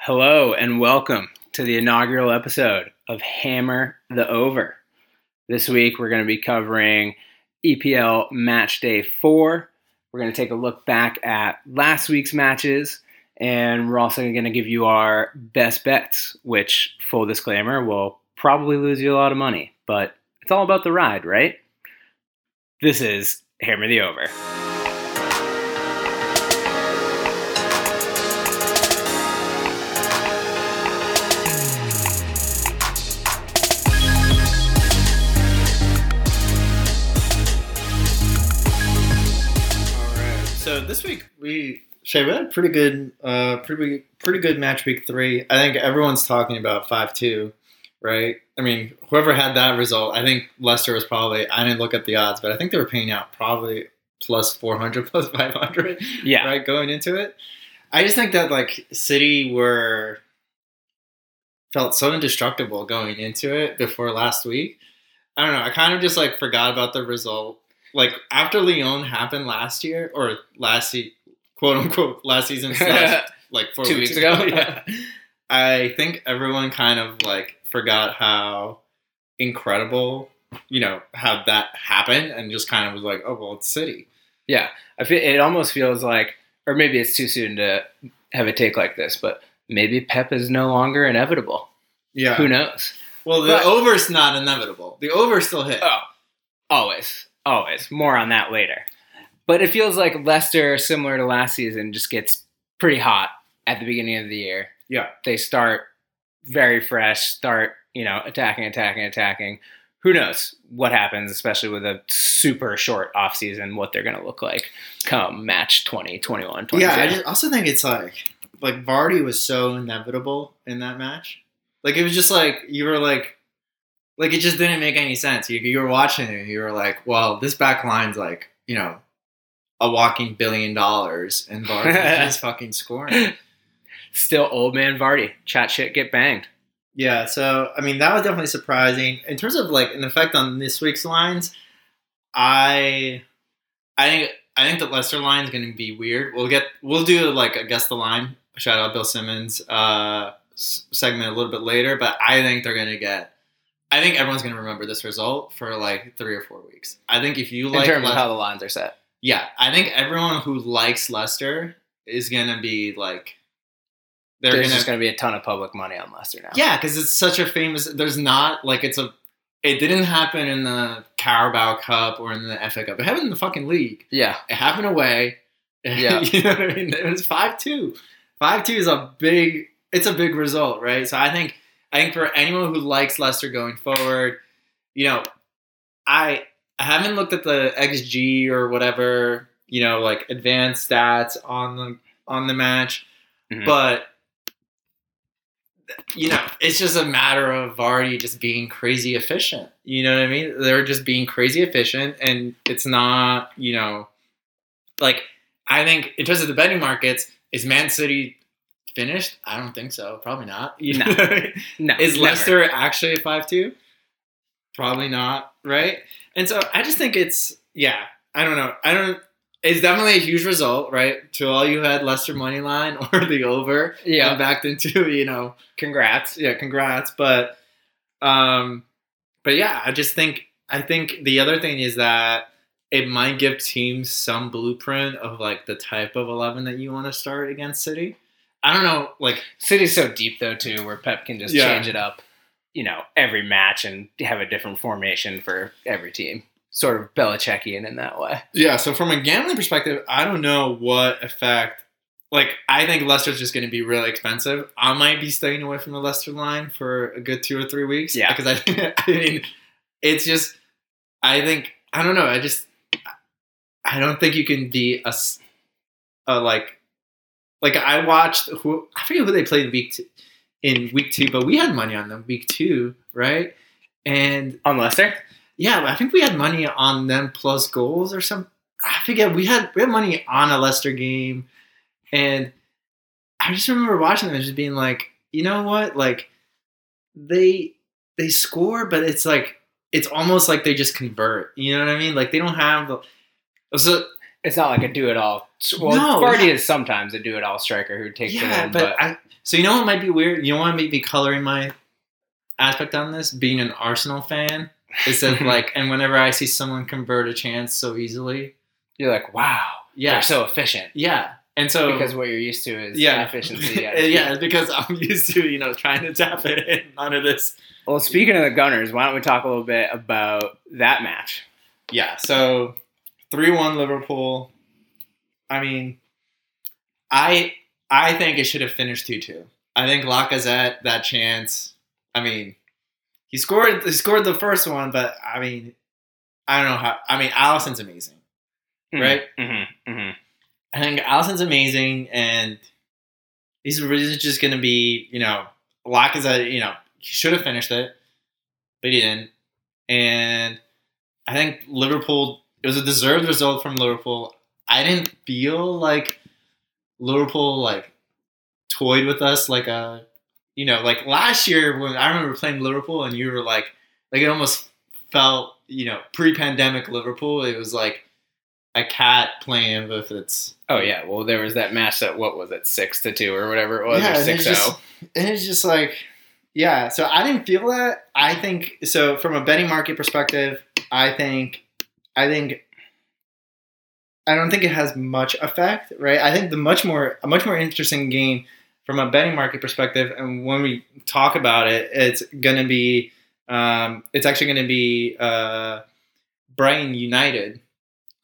Hello and welcome to the inaugural episode of Hammer the Over. This week we're going to be covering EPL Match Day 4. We're going to take a look back at last week's matches and we're also going to give you our best bets, which, full disclaimer, will probably lose you a lot of money, but it's all about the ride, right? This is Hammer the Over. This week we Shay, we had a pretty good, uh, pretty pretty good match week three. I think everyone's talking about five two, right? I mean, whoever had that result, I think Leicester was probably. I didn't look at the odds, but I think they were paying out probably plus four hundred, plus five hundred, Yeah. right, going into it. I just think that like City were felt so indestructible going into it before last week. I don't know. I kind of just like forgot about the result. Like after Lyon happened last year or last se- quote unquote last season slash like four Two weeks, weeks ago, ago. yeah. I think everyone kind of like forgot how incredible, you know, how that happened and just kind of was like, oh well, it's City. Yeah, I feel it almost feels like, or maybe it's too soon to have a take like this, but maybe Pep is no longer inevitable. Yeah. Who knows? Well, the But- over's not inevitable. The over still hit. Oh, always, always. More on that later. But it feels like Leicester, similar to last season, just gets pretty hot at the beginning of the year. Yeah. They start very fresh, start, you know, attacking, attacking, attacking. Who knows what happens, especially with a super short off season, what they're going to look like come match 20, 21, 22. Yeah, I just also think it's like like Vardy was so inevitable in that match. Like it was just like you were like like it just didn't make any sense. You you were watching it and you were like, well, this back line's like, you know, a walking billion dollars and Vardy's just fucking scoring. Still old man Vardy. Chat shit, get banged. Yeah, so I mean that was definitely surprising. In terms of like an effect on this week's lines, I I think I think the Leicester line is going to be weird. We'll get we'll do like a guess the line. Shout out Bill Simmons uh, segment a little bit later, but I think they're going to get. I think everyone's going to remember this result for like three or four weeks. I think if you In like, terms of how the lines are set. yeah, I think everyone who likes Leicester is going to be like. They're There's gonna, just going to be a ton of public money on Leicester now. yeah, because it's such a famous. There's not like it's a. It didn't happen in the Carabao Cup or in the FA Cup. It happened in the fucking league. Yeah. It happened away. Yeah. you know what I mean. It was five two. Five two is a big. It's a big result, right? So I think I think for anyone who likes Leicester going forward, you know, I I haven't looked at the XG or whatever, you know, like advanced stats on the on the match, Mhm. but you know, it's just a matter of Vardy just being crazy efficient. You know what I mean? They're just being crazy efficient, and it's not, you know, like I think in terms of the betting markets, is Man City finished? I don't think so. Probably not. You No. know mean? No. Is never. Leicester actually a five two? Probably not, right? And so I just think it's yeah. I don't know. I don't. It's definitely a huge result, right? To all you had Leicester money line or the over, Yeah. backed into you know Congrats. yeah, congrats. But um but yeah, I just think I think the other thing is that it might give teams some blueprint of like the type of eleven that you want to start against City. I don't know, like City's so deep though too, where Pep can just Yeah. change it up, you know, every match and have a different formation for every team. Sort of Belichickian in that way. Yeah, so from a gambling perspective, I don't know what effect. Like, I think Leicester's just going to be really expensive. I might be staying away from the Leicester line for a good two or three weeks. Yeah. because I, I mean, it's just. I think I don't know. I just. I don't think you can be a, a like, like I watched who I forget who they played week two, in week two, but we had money on them week two, right? And On Leicester? yeah, I think we had money on them plus goals or some. I forget. We had we had money on a Leicester game, and I just remember watching them and just being like, you know what, like they they score, but it's like it's almost like they just convert. You know what I mean? Like they don't have the. So It's not like a do it all. Well, No, Vardy yeah. is sometimes a do it all striker who takes yeah, it in, but, but, I, so you know what might be weird? You know what might be coloring my aspect on this? Being an Arsenal fan is that like, and whenever I see someone convert a chance so easily, you're like, wow, yeah, they're so efficient. yeah, and so because what you're used to is yeah, inefficiency. yeah, yeah, because I'm used to you know trying to tap it in. None of this. Well, speaking of the Gunners, why don't we talk a little bit about that match? Yeah, so three one Liverpool. I mean, I I think it should have finished two two. I think Lacazette that chance. I mean, he scored he scored the first one, but I mean, I don't know how. I mean, Alisson's amazing, right? Mm-hmm, mm-hmm. I think Alisson's amazing, and he's really just going to be, you know, Lacazette. You know, he should have finished it, but he didn't. And I think Liverpool. It was a deserved result from Liverpool. I didn't feel like Liverpool like toyed with us like a, you know, like last year when I remember playing Liverpool and you were like, like it almost felt, you know, pre-pandemic Liverpool. It was like a cat playing with its Oh yeah, well there was that match that what was it six to two or whatever it was Yeah, or six zero. Oh. and it's just like yeah so i didn't feel that i think so from a betting market perspective i think i think i don't think it has much effect right i think the much more a much more interesting game from a betting market perspective and when we talk about it it's gonna be um, it's actually gonna be uh, brighton united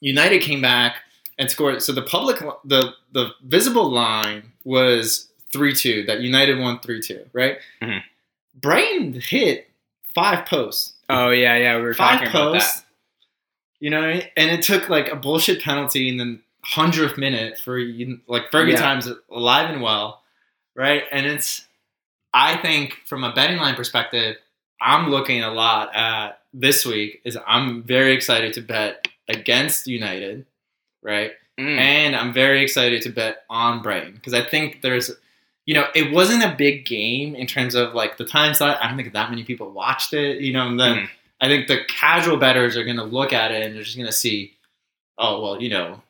united came back and scored so the public the the visible line was 3-2 that united won 3-2 right Mhm. brighton hit five posts Oh yeah, yeah, we were five talking about that. You know what I mean? and it took like a bullshit penalty in the hundredth minute for like Fergie Yeah. times alive and well right and it's i think from a betting line perspective i'm looking a lot at this week is i'm very excited to bet against united right Mm. and I'm very excited to bet on Brighton because I think there's, you know, it wasn't a big game in terms of like the time slot. I don't think that many people watched it, you know. And then Mhm. I think the casual bettors are going to look at it and they're just going to see, oh well, you know,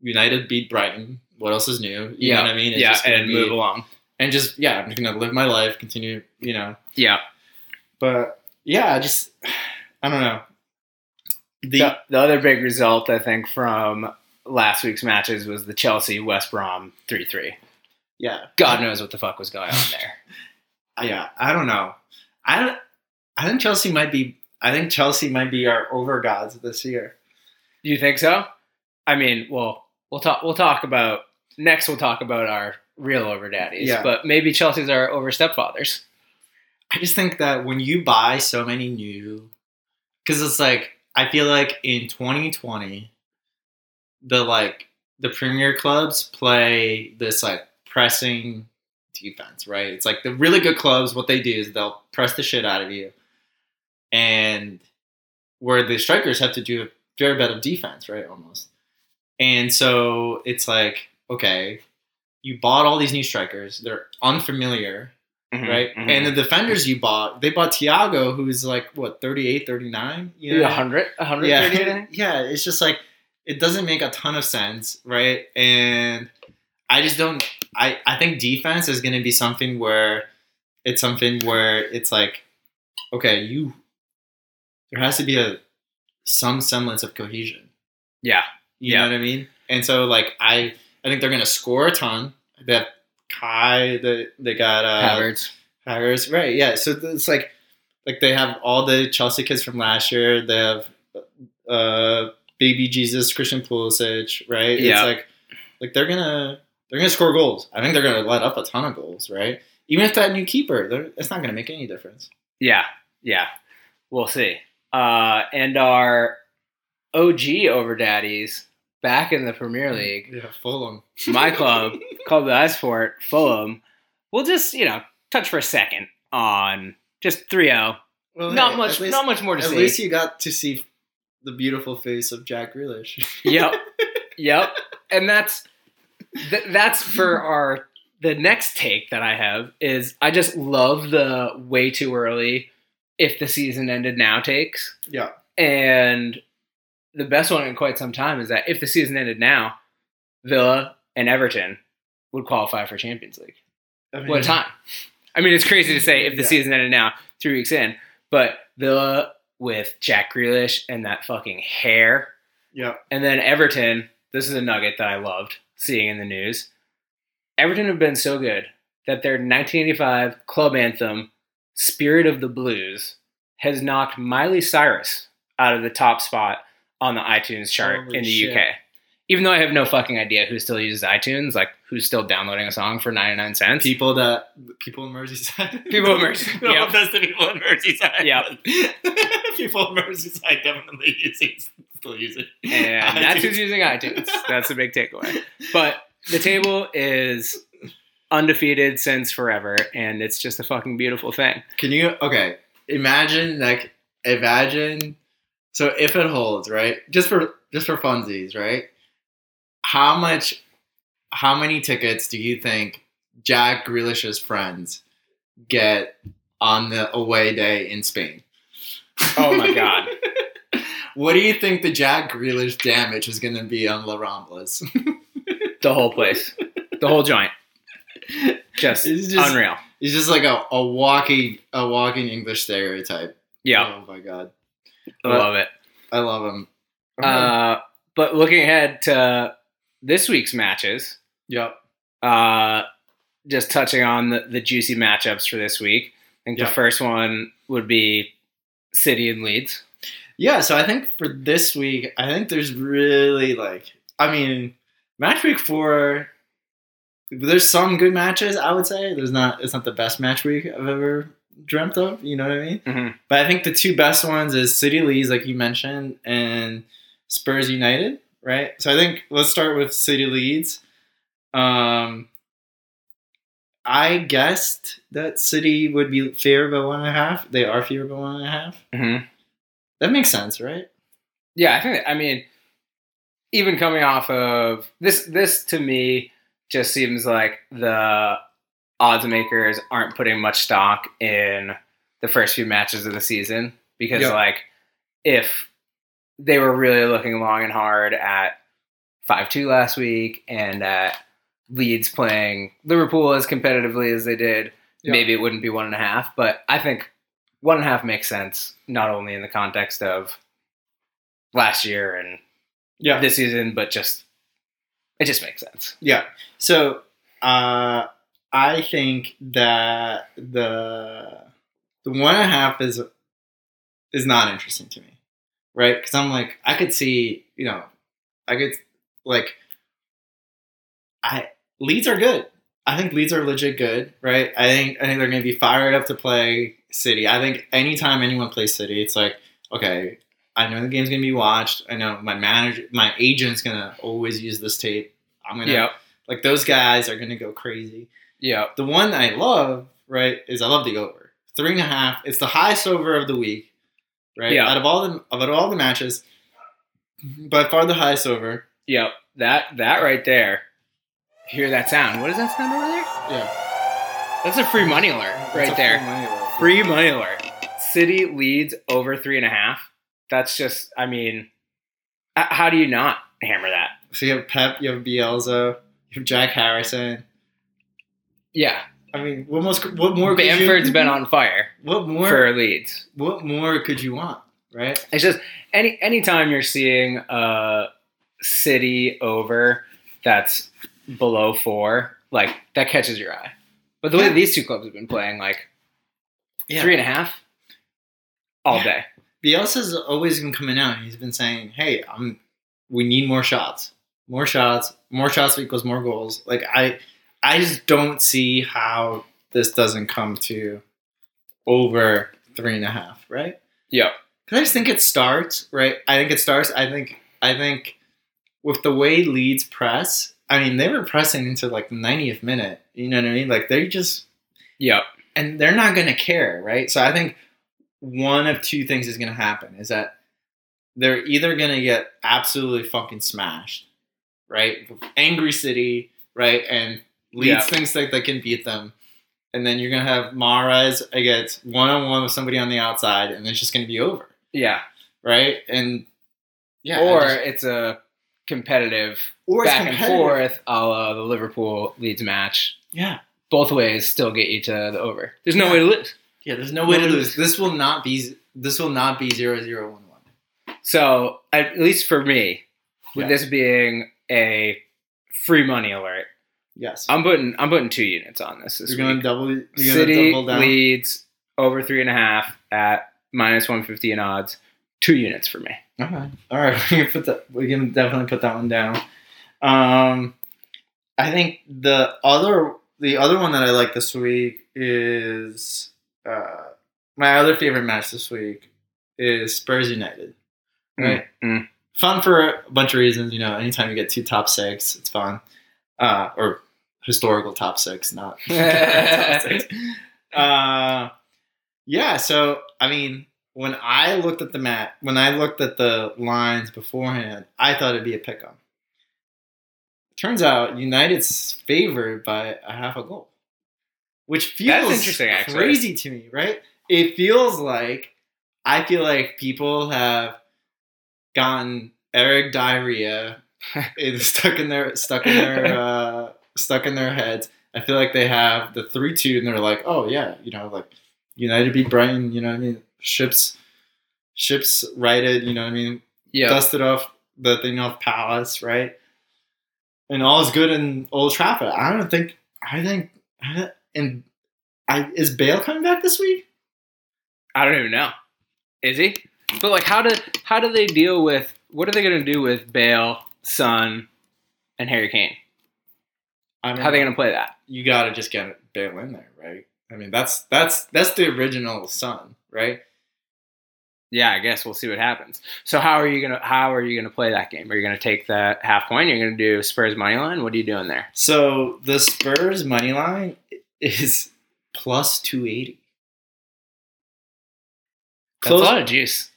United beat Brighton. What else is new? You yeah, know what I mean? It's yeah, just and be- move along. and just yeah, I'm just going to live my life, continue, you know. Yeah. But yeah, I just I don't know. The The, the other big result I think from last week's matches was the Chelsea West Brom three three. yeah, God knows what the fuck was going on there. yeah, I don't know. I don't. I think Chelsea might be. I think Chelsea might be our over gods this year. Do you think so? I mean, well, we'll talk. We'll talk about next. We'll talk about our real over daddies. Yeah. But maybe Chelsea's our over stepfathers. I just think that when you buy so many new, because it's like I feel like in 2020, the like the Premier clubs play this like pressing defense, right? It's like the really good clubs. What they do is they'll press the shit out of you, and where the strikers have to do a fair bit of defense, right? Almost, and so it's like okay. You bought all these new strikers. They're unfamiliar right? Mhm. And the defenders you bought, they bought Thiago, who's like what 38, 39? You know? a hundred, a hundred yeah, thirty. I think. yeah. It's just like it doesn't make a ton of sense, right? And I just don't. I I think defense is going to be something where it's something where it's like, okay, you there has to be a some semblance of cohesion. Yeah, You Yeah. know what I mean? And so like I I think they're going to score a ton. They have Kai. They they got uh, Havertz. Havertz, right? Yeah. So it's like, like they have all the Chelsea kids from last year. They have, uh, baby Jesus, Christian Pulisic, right? Yeah. It's like, like they're gonna they're gonna score goals. I think they're gonna let up a ton of goals, right? Even if that new keeper, it's not gonna make any difference. Yeah, yeah. We'll see. Uh, and our OG over daddies back in the Premier League. Yeah, Fulham. my club, called the Sport, Fulham. We'll just, you know, touch for a second on just 3-0. Well, Not hey, much least, not much more to at see. At least you got to see the beautiful face of Jack Grealish. yep. Yep. And that's th- that's for our the next take that I have is I just love the way too early if the season ended now takes. yeah. And the best one in quite some time is that if the season ended now, Villa and Everton would qualify for Champions League. I mean, What a time! I mean, it's crazy to say if the Yeah. season ended now, three weeks in, but Villa with Jack Grealish and that fucking hair, Yeah. and then Everton. This is a nugget that I loved seeing in the news. Everton have been so good that their 1985 club anthem, "Spirit of the Blues," has knocked Miley Cyrus out of the top spot on the iTunes chart Holy in the shit. UK. Even though I have no fucking idea who still uses iTunes, like who's still downloading a song for 99 cents. People that people in Merseyside. People in Merseyside, no yep. offense to people in Merseyside. Yep. people in Merseyside definitely using still using. and that's who's using iTunes. That's the big takeaway. But the table is undefeated since forever, and it's just a fucking beautiful thing. Can you okay? Imagine like imagine. So if it holds, right? Just for just for funsies, right? How much? How many tickets do you think Jack Grealish's friends get on the away day in Spain? Oh my god. What do you think the Jack Grealish damage is going to be on La Ramblas? The whole place. The whole joint. Just, It's just- unreal. He's just like a, a walking a walking English stereotype. Yeah, Oh my god, I love it. I love him. Uh, but looking ahead to this week's matches, yep. uh, just touching on the, the juicy matchups for this week. I think Yeah. the first one would be City and Leeds. Yeah, so I think for this week, I think there's really like, I mean, match week four. There's some good matches. I would say there's not. It's not the best match week I've ever dreamt of. You know what I mean? Mhm. But I think the two best ones is City Leeds, like you mentioned, and Spurs United. Right. So I think let's start with City Leeds. Um, I guessed that City would be favored by one and a half. They are favored by one and a half. Mm-hmm. That makes sense, right? Yeah, I think. That, I mean, even coming off of this, this to me just seems like the odds makers aren't putting much stock in the first few matches of the season because, Yeah. like, if they were really looking long and hard at five two last week and at Leeds playing Liverpool as competitively as they did, Yeah. maybe it wouldn't be one and a half. But I think one and a half makes sense, not only in the context of last year and Yeah. this season, but just it just makes sense. Yeah. So uh, I think that the the one and a half is is not interesting to me, right? Because I'm like I could see, you know, I could like I Leeds are good. I think Leeds are legit good, right? I think I think they're going to be fired up to play City. I think anytime anyone plays City, it's like okay. I know the game's gonna be watched. I know my manager, my agent's gonna always use this tape. I'm gonna Yep. like those guys are gonna go crazy. Yeah. The one I love, right, is I love the over three and a half. It's the highest over of the week, right? Yeah. Out of all the out of all the matches, by far the highest over. Yep. That that right there. Hear that sound? What is that sound over there? Yeah, That's a free money alert That's right a there. free money alert. Free money alert. City Leeds over three and a half. That's just. I mean, how do you not hammer that? So you have Pep, you have Bielsa, you have Jack Harrison. Yeah. I mean, what most? What more? could you- Bamford's been on fire What more? for Leeds. What more could you want? Right? It's just any anytime you're seeing a city over that's below four, like that catches your eye. But the way these two clubs have been playing, like Yeah. three and a half all Yeah. day. Bielsa's always been coming out. He's been saying, "Hey, I'm. We need more shots. More shots. More shots equals more goals." Like I, I just don't see how this doesn't come to over three and a half. Right? Yep. Because I just think it starts. Right? I think it starts. I think. I think with the way Leeds press. I mean, they were pressing into like the 90th minute. You know what I mean? Like they just Yep. and they're not going to care, right? So I think one of two things is going to happen is that they're either going to get absolutely fucking smashed, right? Angry City, right? And Leeds Yeah. thinks that they can beat them. And then you're going to have Mahrez against one on one with somebody on the outside, and it's just going to be over, Yeah. right? And Yeah, or just- it's a competitive or back and forth, a la the Liverpool Leeds match. Yeah, Both ways still get you to the over. There's no Yeah. way to lose. Yeah. There's no way to lose. This will not be. This will not be zero zero one one. So at least for me, with Yeah. this being a free money alert, Yes. I'm putting I'm putting two units on this this you're gonna week. double. You're City double down. Leeds over three and a half at minus one fifty in odds. Two units for me. Okay. All right. We can put that. We can definitely put that one down. Um, I think the other the other one that I like this week is uh, my other favorite match this week is Spurs United. Right. Mm. Fun for a bunch of reasons. You know, anytime you get two top six, it's fun. Uh, or historical top six, not top six. Uh, yeah. So I mean, when I looked at the mat, when I looked at the lines beforehand, I thought it'd be a pick 'em. Turns out United's favored by a half a goal, which feels That's interesting, actually. crazy to me. Right? It feels like I feel like people have gotten Eric diarrhea stuck in their stuck in their uh, stuck in their heads. I feel like they have the three two, and they're like, oh yeah, you know, like United beat Brighton. You know, what I mean, ships ships righted. You know, what I mean, Yeah. dusted off the thing off Palace, right? And all is good in Old Trafford. I don't think. I think. I And I is Bale coming back this week? I don't even know. Is he? But like, how do how do they deal with what are they going to do with Bale, Son, and Harry Kane? I mean, How are they going to play that? you got to just get Bale in there, right? I mean, that's that's that's the original son, right? Yeah, I guess we'll see what happens. So how are you gonna how are you gonna play that game? Are you gonna take that half point? You're gonna do Spurs money line? What are you doing there? So the Spurs money line is plus two eighty. That's a lot of juice.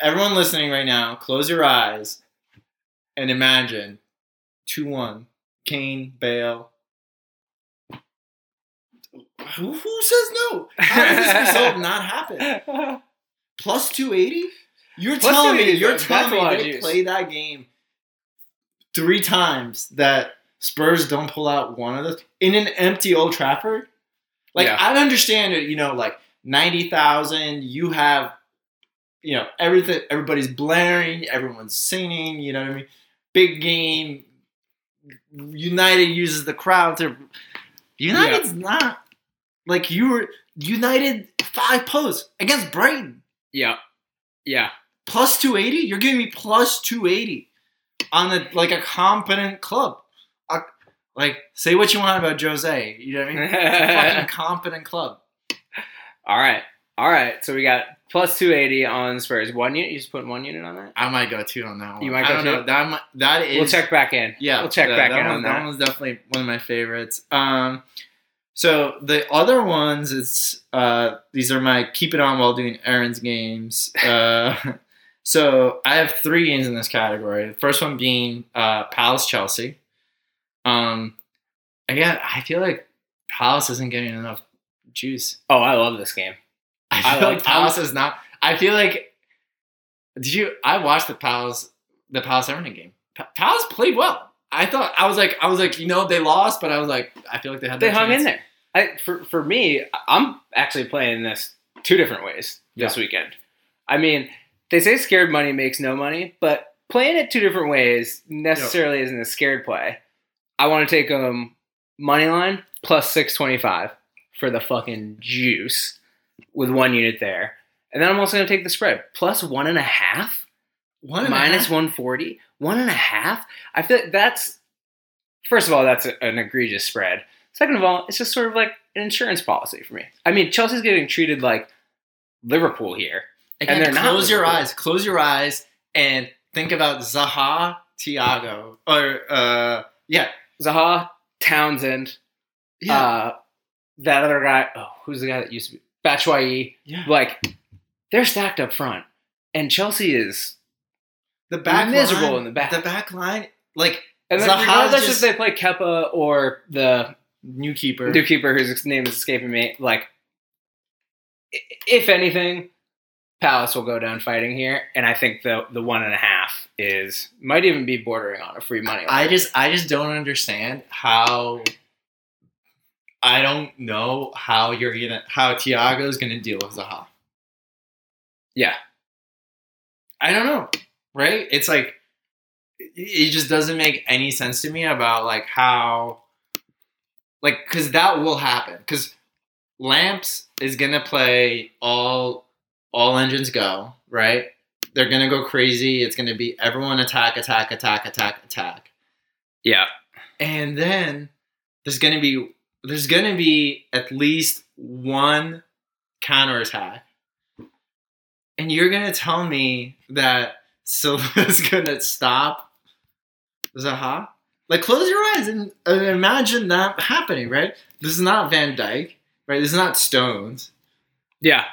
Everyone listening right now, close your eyes and imagine two one Kane Bale. Who, who says no? How does this result not happen? Plus two eighty? You're Plus telling me you're telling me they juice. play that game three times that Spurs don't pull out one of those in an empty Old Trafford? Like Yeah. I understand it, you know, like ninety thousand, you have you know, everything everybody's blaring, everyone's singing, you know what I mean? Big game. United uses the crowd to United's not like you were United five posts against Brighton. yeah. Yeah. Plus 280? You're giving me plus 280 on a like a competent club. Like say what you want about Jose, you know what I mean? It's a fucking competent club. All right. All right. So we got plus two eighty on Spurs. One unit, you just put one unit on that? I might go two on that one. You might I go don't two? know. That might, that is we'll check back in. Yeah, We'll check that- back that in one- on that that. one's definitely one of my favorites. Um, so the other ones, it's uh, these are my keep it on while doing errands games. Uh, so I have three games in this category. The first one being uh, Palace Chelsea. Um, again, I feel like Palace isn't getting enough juice. Oh, I love this game. I I feel like- like Palace is not. I feel like. Did you? I watched the Palace, the Palace Everton game. Pa- Palace played well. I thought I was like I was like you know they lost, but I was like I feel like they had. They hung chance. in there. I for for me, I'm actually playing this two different ways this weekend. I mean, they say scared money makes no money, but playing it two different ways necessarily isn't a scared play. I want to take them money line plus six twenty five for the fucking juice with one unit there, and then I'm also going to take the spread plus one and a half? One and a minus half? 140 one and a half? I feel like that's first of all that's a- an egregious spread. Second of all it's just sort of like an insurance policy for me. I mean chelsea's getting treated like liverpool here Again, and they're not close your eyes. Close your eyes and think about Zaha, Thiago, or uh, yeah, zaha townsend yeah, uh, that other guy oh who's the guy that used to be Batshuayi. yeah. like they're stacked up front and chelsea is The back miserable line, in the back. The back line, like and then Zaha's regardless just- if they play Kepa or the new keeper. new keeper whose name is escaping me. Like, if anything, Palace will go down fighting here, and I think the the one and a half is might even be bordering on a free money. line. I just I just don't understand how I don't know how you're gonna how Thiago's gonna deal with Zaha. yeah, I don't know, right? It's like it- it just doesn't make any sense to me about like how like because that will happen because Lamps is gonna play all all engines go right. They're gonna go crazy. It's gonna be everyone attack, attack, attack, attack, attack. yeah, and then there's gonna be there's gonna be at least one counterattack, and you're gonna tell me that Silva's gonna stop Zaha? Like, close your eyes and, and imagine that happening, right? This is not Van Dijk, right? This is not Stones. yeah.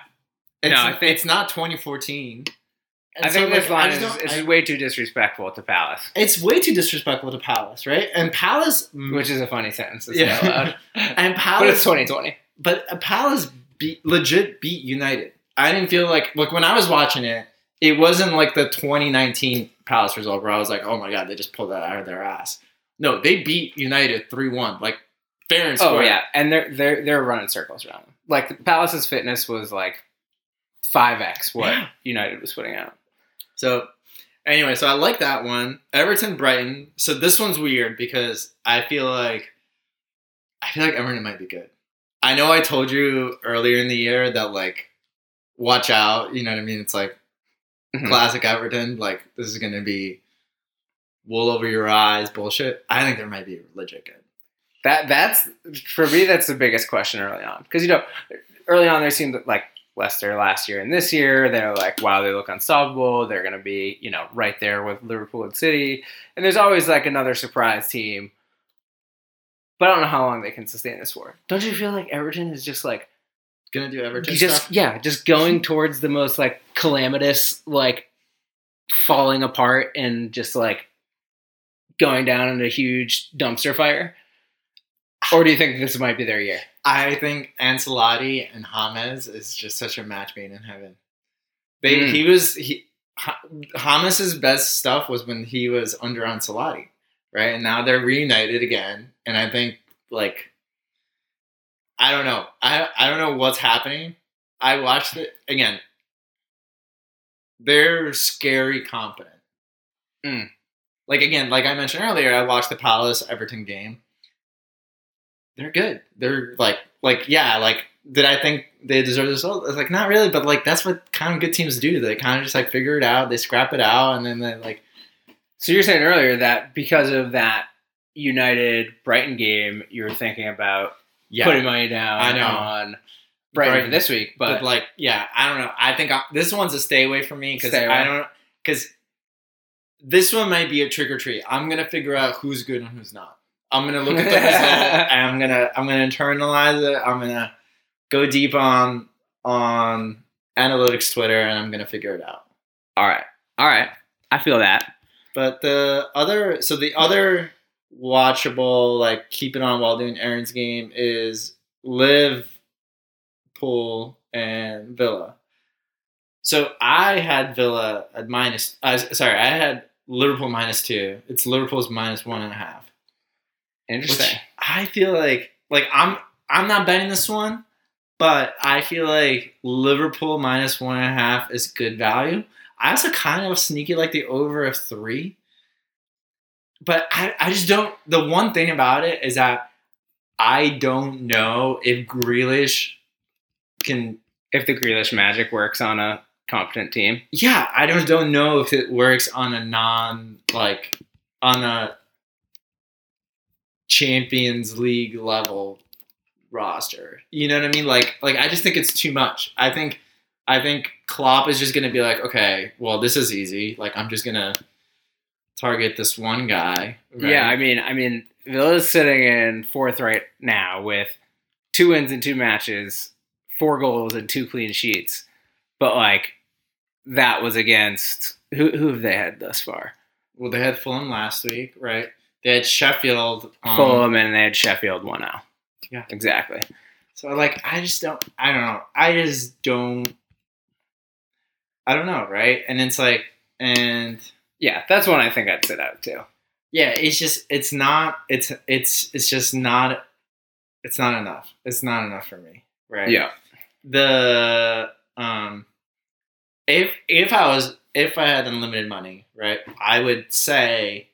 It's, No, I think- it's not 2014. And I so, think like, this line is, is I- way too disrespectful to Palace, it's way too disrespectful to Palace, right? And Palace, which is a funny sentence to say Yeah. out loud. and but Palace, it's 2020. but uh, Palace beat legit beat United. I didn't feel like like when I was watching it, it wasn't like the 2019 Palace result where I was like, oh my god, they just pulled that out of their ass. No, they beat United three one, like fair and square. Oh yeah, and they're they're they're running circles around them. Like Palace's fitness was like five x what Yeah. United was putting out. So anyway, so I like that one. Everton Brighton. So this one's weird because I feel like I feel like Everton might be good. I know I told you earlier in the year that like watch out, you know what I mean? It's like Mhm. classic Everton, like this is gonna be wool over your eyes bullshit. I think there might be legit good. That that's for me. That's the biggest question early on because you know early on there seemed like Leicester last year and this year they're like wow they look unsolvable. They're going to be you know right there with Liverpool and City, and there's always like another surprise team. But I don't know how long they can sustain this for. Don't you feel like Everton is just like Gonna do Everton just stuff. yeah, just going towards the most like calamitous, like falling apart and just like going down in a huge dumpster fire? Or do you think this might be their year? I think Ancelotti and James is just such a match made in heaven. They Mm. he was he best stuff was when he was under Ancelotti, right? And now they're reunited again, and I think like I don't know. I I don't know what's happening. I watched it again. They're scary confident. Mm. Like again, like I mentioned earlier, I watched the Palace Everton game. They're good. They're like like yeah, like did I think they deserve this result? It's like not really, but like that's what kind of good teams do. They kind of just like figure it out, they scrap it out, and then they like So you're saying earlier that because of that United Brighton game, you were thinking about yeah. putting money down I know. on Brighton, Brighton. this week, but, but, like yeah, I don't know. I think I, this one's a stay away from me because I don't because this one might be a trick or treat. I'm gonna figure out who's good and who's not. I'm gonna look at the result and I'm gonna I'm gonna internalize it. I'm gonna go deep on on analytics Twitter and I'm gonna figure it out. all right, all right, I feel that. But the other, so the other watchable, like keep it on while doing Aaron's game is Live, Pool, and Villa. So I had Villa at minus. Uh, sorry, I had Liverpool minus two. It's Liverpool's minus one and a half. Which Interesting. I feel like, like I'm, I'm not betting this one, but I feel like Liverpool minus one and a half is good value. I also kind of sneaky like the over of three. But I, I just don't. The one thing about it is that I don't know if Grealish can. if the Grealish magic works on a competent team. Yeah, I just don't know if it works on a non like on a Champions League level roster. You know what I mean? Like like I just think it's too much. I think I think Klopp is just gonna be like, okay, well this is easy. Like I'm just gonna target this one guy. right? Yeah, I mean, I mean, Villa's sitting in fourth right now with two wins in two matches, four goals and two clean sheets. But like, that was against who? Who have they had thus far? well they had Fulham last week, right? They had Sheffield. Um, Fulham and they had Sheffield one now. Yeah. exactly. So like I just don't I don't know. I just don't I don't know, right? And it's like and Yeah, that's one I think I'd sit out too. Yeah, it's just it's not it's it's it's just not it's not enough. It's not enough for me. Right. Yeah. The um if if I was if I had unlimited money, right, I would say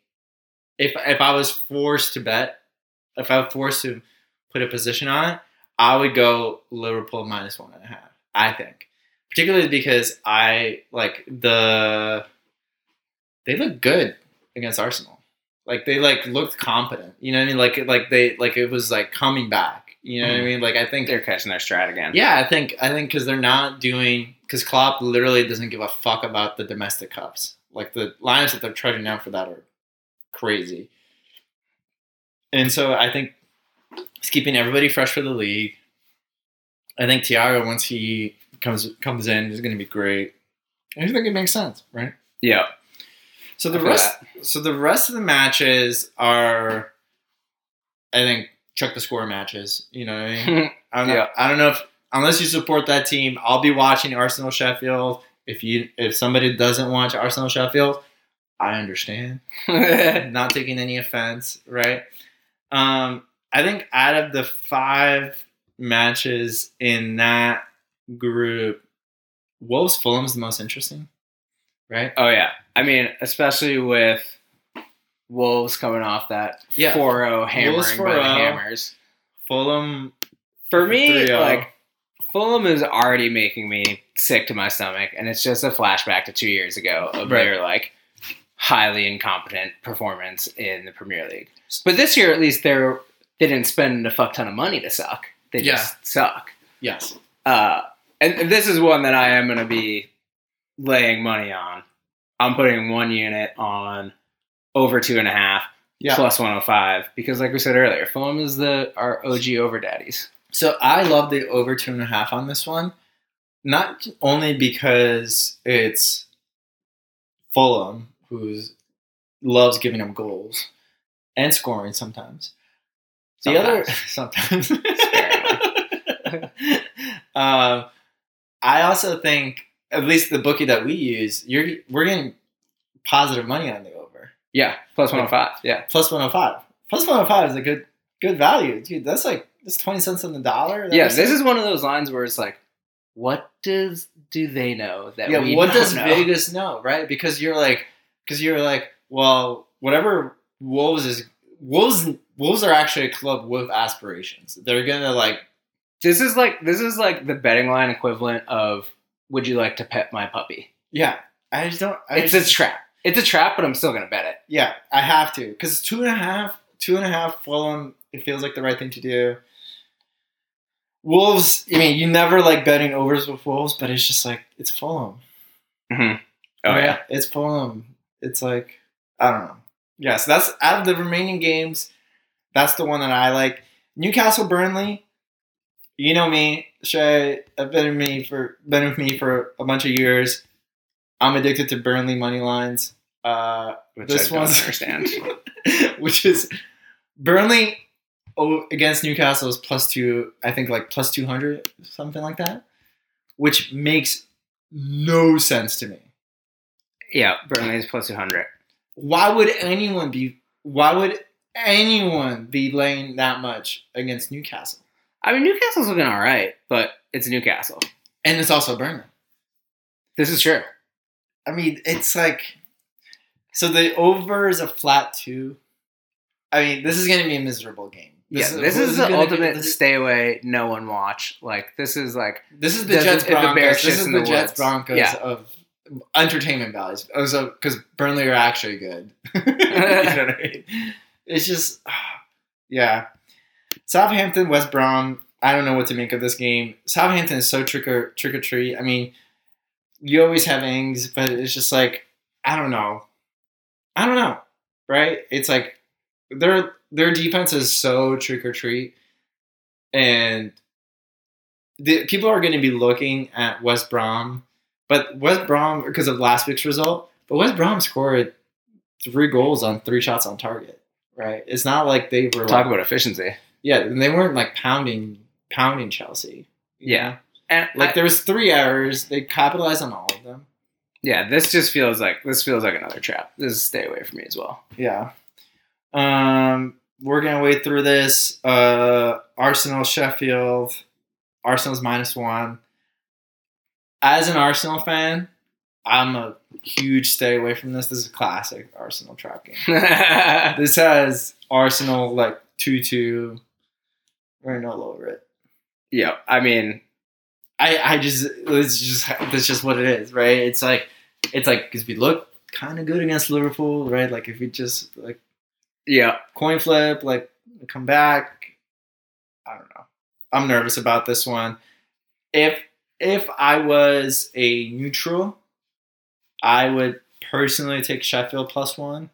if if I was forced to bet, if I was forced to put a position on it, I would go Liverpool minus one and a half. I think, particularly because I like the they look good against Arsenal. Like they like looked competent. You know what I mean? Like like they like it was like coming back. You know what I Mhm. mean? Like I think They're catching their stride again. yeah, I think I think because they're not doing because Klopp literally doesn't give a fuck about the domestic cups. Like the lines that they're trudging out for that are crazy. And so I think it's keeping everybody fresh for the league. I think Thiago, once he comes comes in is going to be great. I think it makes sense, right? Yeah. So the rest, so the rest of the matches are, I think, check the score matches. You know what I mean? I don't know. Yeah. I don't know if unless you support that team, I'll be watching Arsenal Sheffield. If you if somebody doesn't watch Arsenal Sheffield, I understand. Not taking any offense, right? Um, I think out of the five matches in that group, Wolves Fulham's the most interesting, right? oh yeah. I mean, especially with Wolves coming off that Yeah. 4-0 hammering Wolves by the Hammers. Fulham, For me, 3-0. like Fulham is already making me sick to my stomach, and it's just a flashback to two years ago of Right. their like highly incompetent performance in the Premier League. But this year, at least, they're they didn't spend a fuck ton of money to suck. They just suck. yes, Uh, and, and this is one that I am going to be laying money on. I'm putting one unit on over two and a half yeah. plus 105 because, like we said earlier, Fulham is the our OG over daddies. So I love the over two and a half on this one, not only because it's Fulham, who's loves giving them goals and scoring sometimes. The other sometimes. um, I also think, at least the bookie that we use, you're we're getting positive money on the over Yeah, plus 105. Yeah. plus one hundred five. Plus one hundred five is a good good value, dude. That's like that's twenty cents on the dollar. that Yeah, this is one of those lines where it's like, what does do they know that yeah. What does know? Vegas know, right? Because you're like, because you're like, well, whatever Wolves is, Wolves Wolves are actually a club with aspirations. They're gonna like, This is like this is like the betting line equivalent of would you like to pet my puppy? yeah. I just don't. I It's just, a trap. It's a trap, but I'm still gonna bet it. yeah. I have to because two and a half, two and a half Fulham. It feels like the right thing to do. Wolves. I mean, you never like betting overs with Wolves, but it's just like it's Fulham. Mm-hmm. Oh yeah. it's Fulham. It's like I don't know. Yeah, so that's out of the remaining games. That's the one that I like. Newcastle Burnley. You know me, Shay. I've been with me for been with me for a bunch of years. I'm addicted to Burnley money lines. Uh, Which this I one's understand. which is Burnley oh, against Newcastle is plus two. I think like plus two hundred, something like that, which makes no sense to me. Yeah, Burnley's plus 200. Why would anyone be? Why would anyone be laying that much against Newcastle? I mean, Newcastle's looking all right, but it's Newcastle. And it's also Burnley. This is true. I mean, it's like so the over is a flat two. I mean, this is going to be a miserable game. yeah, this is the gonna be- ultimate this is- stay away, no one watch. Like this is like This is the Jets it- the Broncos. This is the the Jets. Broncos Yeah. of entertainment values. Oh, also, because Burnley are actually good. you know what I mean? It's just, yeah. Southampton, West Brom. I don't know what to make of this game. Southampton is so trick or trick or treat. I mean, you always have Ings, but it's just like I don't know. I don't know, right? It's like their their defense is so trick or treat, and the people are going to be looking at West Brom, but West Brom because of last week's result. But West Brom scored three goals on three shots on target. Right? It's not like they were talk like, about efficiency. yeah, and they weren't like pounding pounding Chelsea. Yeah. know? And like I- there was three errors. They capitalized on all of them. Yeah, this just feels like this feels like another trap. This is stay away from me as well. Yeah. Um, we're gonna wait through this. Uh, Arsenal, Sheffield. Arsenal's minus one. As an Arsenal fan, I'm a huge stay away from this. This is a classic Arsenal trap game. this has Arsenal like two two. We're all over it. yeah, I mean, I I just it's just that's just what it is, right? It's like it's like because we look kind of good against Liverpool, right? Like if we just like yeah, coin flip, like come back. I don't know. I'm nervous about this one. If if I was a neutral, I would personally take Sheffield plus one,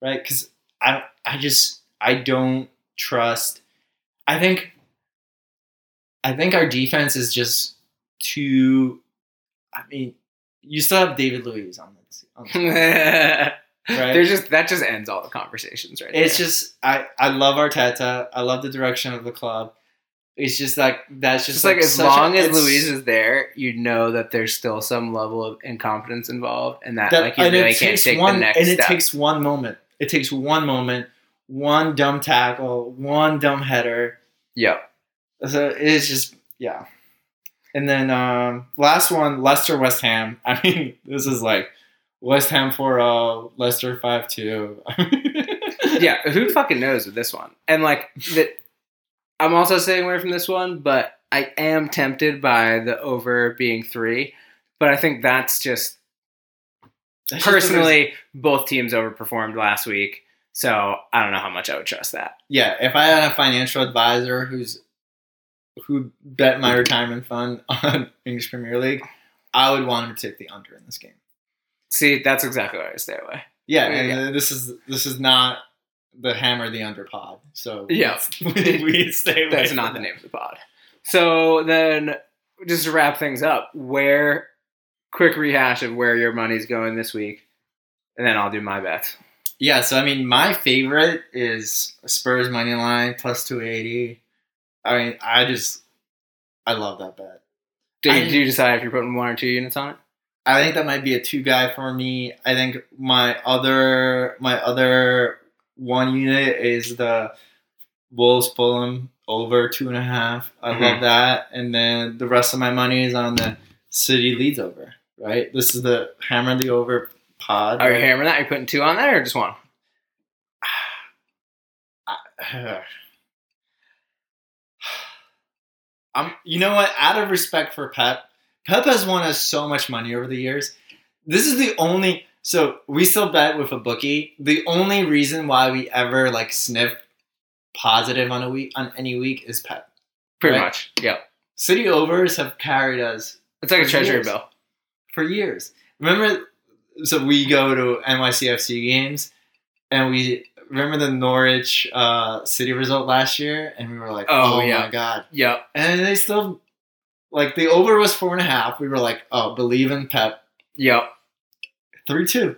right? Because I I just I don't trust. I think I think our defense is just too. I mean, you still have David Luiz on this, on this right? There's just that just ends all the conversations right It's there. just I I love Arteta. I love the direction of the club. It's just like that's just, just like, as long a, as Luiz is there, you know that there's still some level of incompetence involved, and that, that, like you and really can't take one the next and it step. takes one moment. It takes one moment, one dumb tackle, one dumb header. yep. So it's just yeah. And then um, last one, Leicester West Ham. I mean, this is like West Ham 4-0, Leicester 5-2. yeah, who fucking knows with this one? And like that, I'm also staying away from this one, but I am tempted by the over being three. But I think that's just That's just personally both teams overperformed last week, so I don't know how much I would trust that. yeah, if I had a financial advisor who's who bet my retirement fund on English Premier League, I would want him to take the under in this game. See, that's exactly why I stay away. Yeah, Yeah, this is this is not the hammer the under pod. So Yeah. we, stay away. That's not the that. name of the pod. So then, just to wrap things up, where quick rehash of where your money's going this week, and then I'll do my bets. Yeah, so I mean, my favorite is Spurs money line plus two eighty. I mean, I just I love that bet. Did, did you decide if you're putting one or two units on it? I think that might be a two guy for me. I think my other my other one unit is the Wolves Fulham over two and a half. I Mhm. love that, and then the rest of my money is on the City Leeds over. Right, this is the hammer the over pod. Are you right? hammering that? Are you putting two on there or just one? I'm, you know what? Out of respect for Pep, Pep has won us so much money over the years. This is the only. So we still bet with a bookie. The only reason why we ever like sniff positive on a week on any week is Pep. Pretty Right. much. Yeah. City overs have carried us It's like a treasury years. bill. for years. Remember, so we go to NYCFC games, and we remember the Norwich uh, City result last year, and we were like, Oh, "Oh, yeah. my god!" Yep. And they still like the over was four and a half. We were like, "Oh, believe in Pep." Yep. Three two,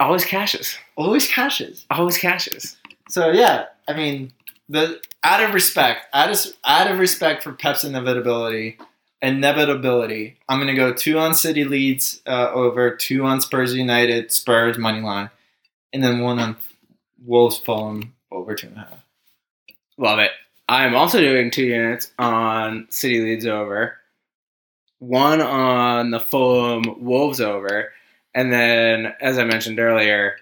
Always cashes. always cashes. Always cashes. So yeah, I mean, the out of respect, out of out of respect for Pep's inevitability, inevitability, I'm gonna go two on City Leeds uh, over, two on Spurs United, Spurs money line, and then one on Wolves Fulham over two and a half. Love it. I'm also doing two units on City Leeds over, one on the Fulham Wolves over, and then, as I mentioned earlier,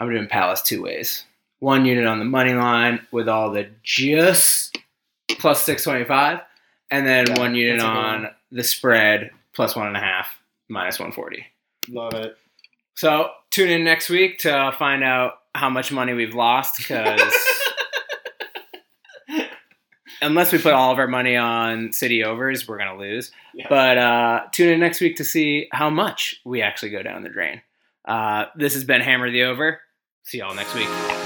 I'm doing Palace two ways. One unit on the money line with all the just plus 625, and then Yeah, one unit that's a good on one. the spread plus one and a half minus 140. Love it. So tune in next week to find out how much money we've lost because unless we put all of our money on city overs, we're gonna lose. Yeah. But uh, tune in next week to see how much we actually go down the drain. Uh, this has been Hammer the Over. See y'all next week.